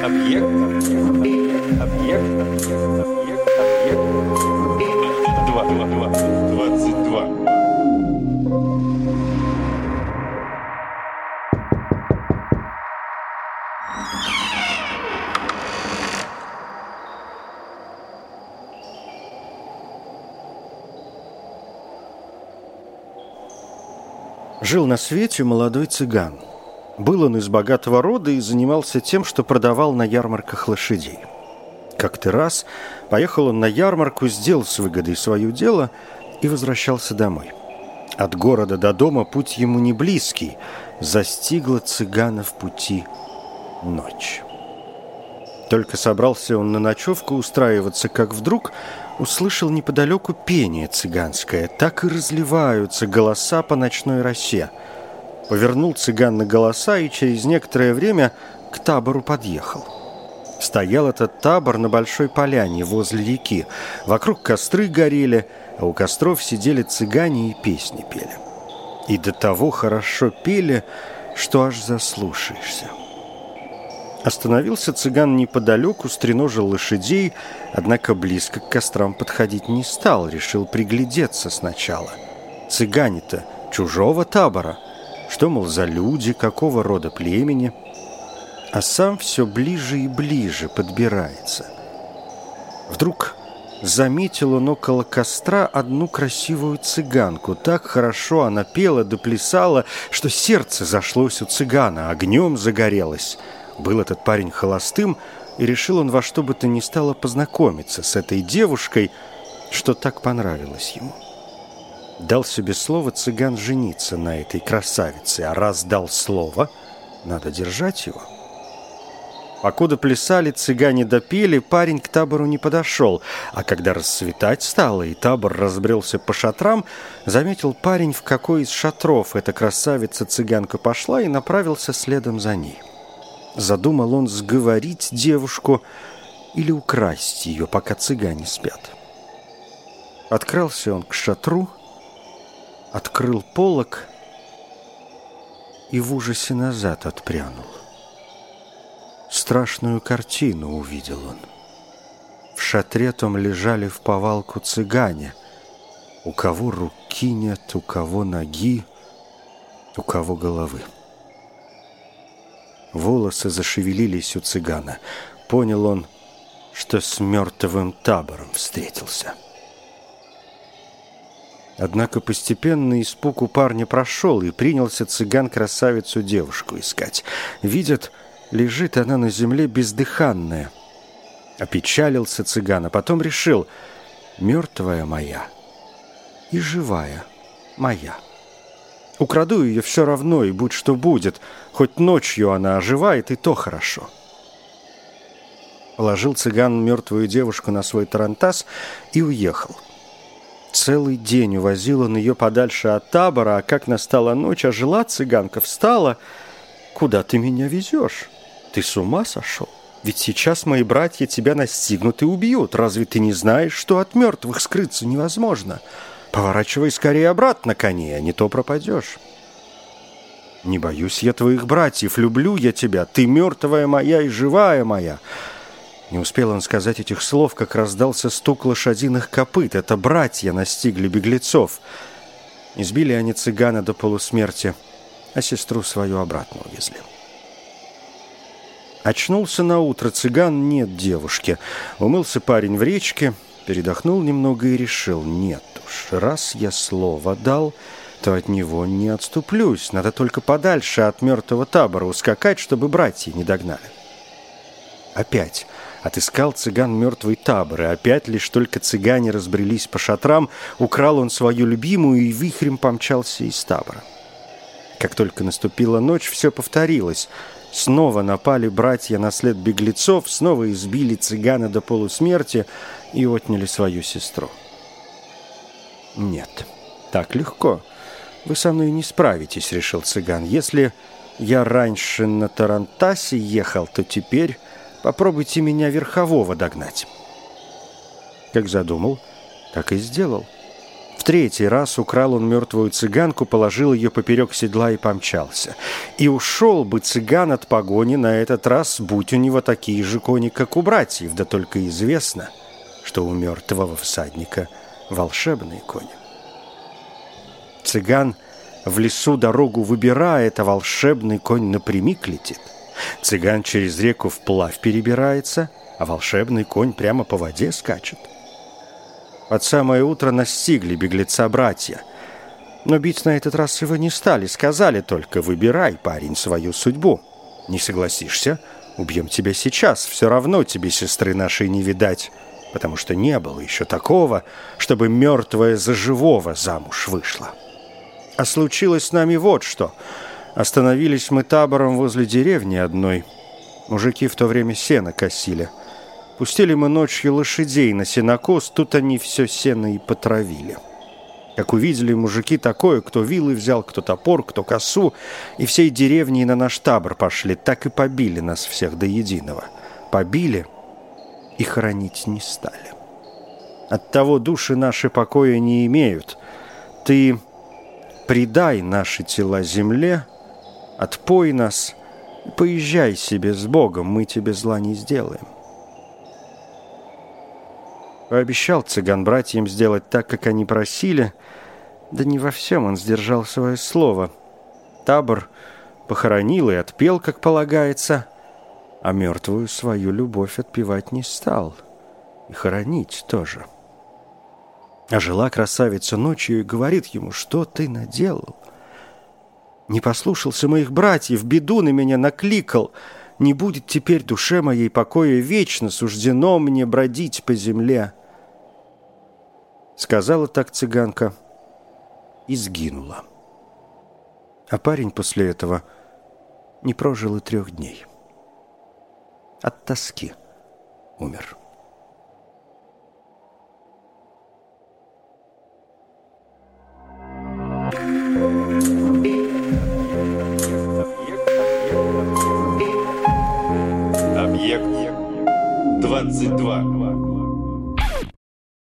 Объект. Объект. Объект. Объект. Объект. Два. Два. Два. Двадцать два. Жил на свете молодой цыган. Был он из богатого рода и занимался тем, что продавал на ярмарках лошадей. Как-то раз поехал он на ярмарку, сделал с выгодой свое дело и возвращался домой. От города до дома путь ему не близкий. Застигла цыгана в пути ночь. Только собрался он на ночевку устраиваться, как вдруг услышал неподалеку пение цыганское. Так и разливаются голоса по ночной росе. Повернул цыган на голоса и через некоторое время к табору подъехал. Стоял этот табор на большой поляне возле реки. Вокруг костры горели, а у костров сидели цыгане и песни пели. И до того хорошо пели, что аж заслушаешься. Остановился цыган неподалеку, стреножил лошадей, однако близко к кострам подходить не стал, решил приглядеться сначала. Цыгане-то чужого табора. Что, мол, за люди, какого рода племени? А сам все ближе и ближе подбирается. Вдруг заметил он около костра одну красивую цыганку. Так хорошо она пела да плясала, что сердце зашлось у цыгана, огнем загорелось. Был этот парень холостым, и решил он во что бы то ни стало познакомиться с этой девушкой, что так понравилось ему. Дал себе слово цыган жениться на этой красавице, а раз дал слово, надо держать его. Покуда плясали, цыгане допели, парень к табору не подошел, а когда расцветать стало и табор разбрелся по шатрам, заметил парень, в какой из шатров эта красавица-цыганка пошла и направился следом за ней. Задумал он сговорить девушку или украсть ее, пока цыгане спят. Открылся он к шатру, открыл полог и в ужасе назад отпрянул. Страшную картину увидел он. В шатре том лежали в повалку цыгане. У кого руки нет, у кого ноги, у кого головы. Волосы зашевелились у цыгана. Понял он, что с мертвым табором встретился. Однако постепенно испуг у парня прошел, и принялся цыган красавицу девушку искать. Видят, лежит она на земле бездыханная. Опечалился цыган, а потом решил, мертвая моя и живая моя. Украду ее все равно, и будь что будет. Хоть ночью она оживает, и то хорошо. Положил цыган мертвую девушку на свой тарантас и уехал. Целый день увозил он ее подальше от табора, а как настала ночь, ожила цыганка, встала. «Куда ты меня везешь? Ты с ума сошел? Ведь сейчас мои братья тебя настигнут и убьют. Разве ты не знаешь, что от мертвых скрыться невозможно?» Поворачивай скорее обратно коне, а не то пропадешь. Не боюсь я твоих братьев, люблю я тебя, ты мертвая моя и живая моя. Не успел он сказать этих слов, как раздался стук лошадиных копыт. Это братья настигли беглецов. Избили они цыгана до полусмерти, а сестру свою обратно увезли. Очнулся на утро цыган, нет девушки. Умылся парень в речке, передохнул немного и решил, нет уж, раз я слово дал, то от него не отступлюсь. Надо только подальше от мертвого табора ускакать, чтобы братья не догнали. Опять отыскал цыган мертвый табор, и опять лишь только цыгане разбрелись по шатрам, украл он свою любимую и вихрем помчался из табора. Как только наступила ночь, все повторилось. Снова напали братья на след беглецов, снова избили цыгана до полусмерти и отняли свою сестру. «Нет, так легко. Вы со мной не справитесь», — решил цыган. «Если я раньше на Тарантасе ехал, то теперь попробуйте меня верхового догнать». Как задумал, так и сделал. В третий раз украл он мертвую цыганку, положил ее поперек седла и помчался. И ушел бы цыган от погони на этот раз, будь у него такие же кони, как у братьев, да только известно, что у мертвого всадника волшебные кони. Цыган в лесу дорогу выбирает, а волшебный конь напрямик летит. Цыган через реку вплавь перебирается, а волшебный конь прямо по воде скачет. Под самое утро настигли беглеца братья. Но бить на этот раз его не стали, сказали только «Выбирай, парень, свою судьбу». Не согласишься? Убьем тебя сейчас, все равно тебе сестры нашей не видать, потому что не было еще такого, чтобы мертвая за живого замуж вышла. А случилось с нами вот что. Остановились мы табором возле деревни одной. Мужики в то время сено косили – Пустили мы ночью лошадей на сенокос, тут они все сено и потравили. Как увидели мужики такое, кто вилы взял, кто топор, кто косу, и всей деревни на наш табор пошли, так и побили нас всех до единого. Побили и хоронить не стали. От того души наши покоя не имеют. Ты предай наши тела земле, отпой нас, поезжай себе с Богом, мы тебе зла не сделаем. Пообещал цыган братьям сделать так, как они просили, да не во всем он сдержал свое слово. Табор похоронил и отпел, как полагается, а мертвую свою любовь отпевать не стал. И хоронить тоже. А жила красавица ночью и говорит ему, что ты наделал? Не послушался моих братьев, беду на меня накликал. Не будет теперь душе моей покоя вечно, суждено мне бродить по земле. Сказала так цыганка и сгинула. А парень после этого не прожил и трех дней. От тоски умер. Объект 22.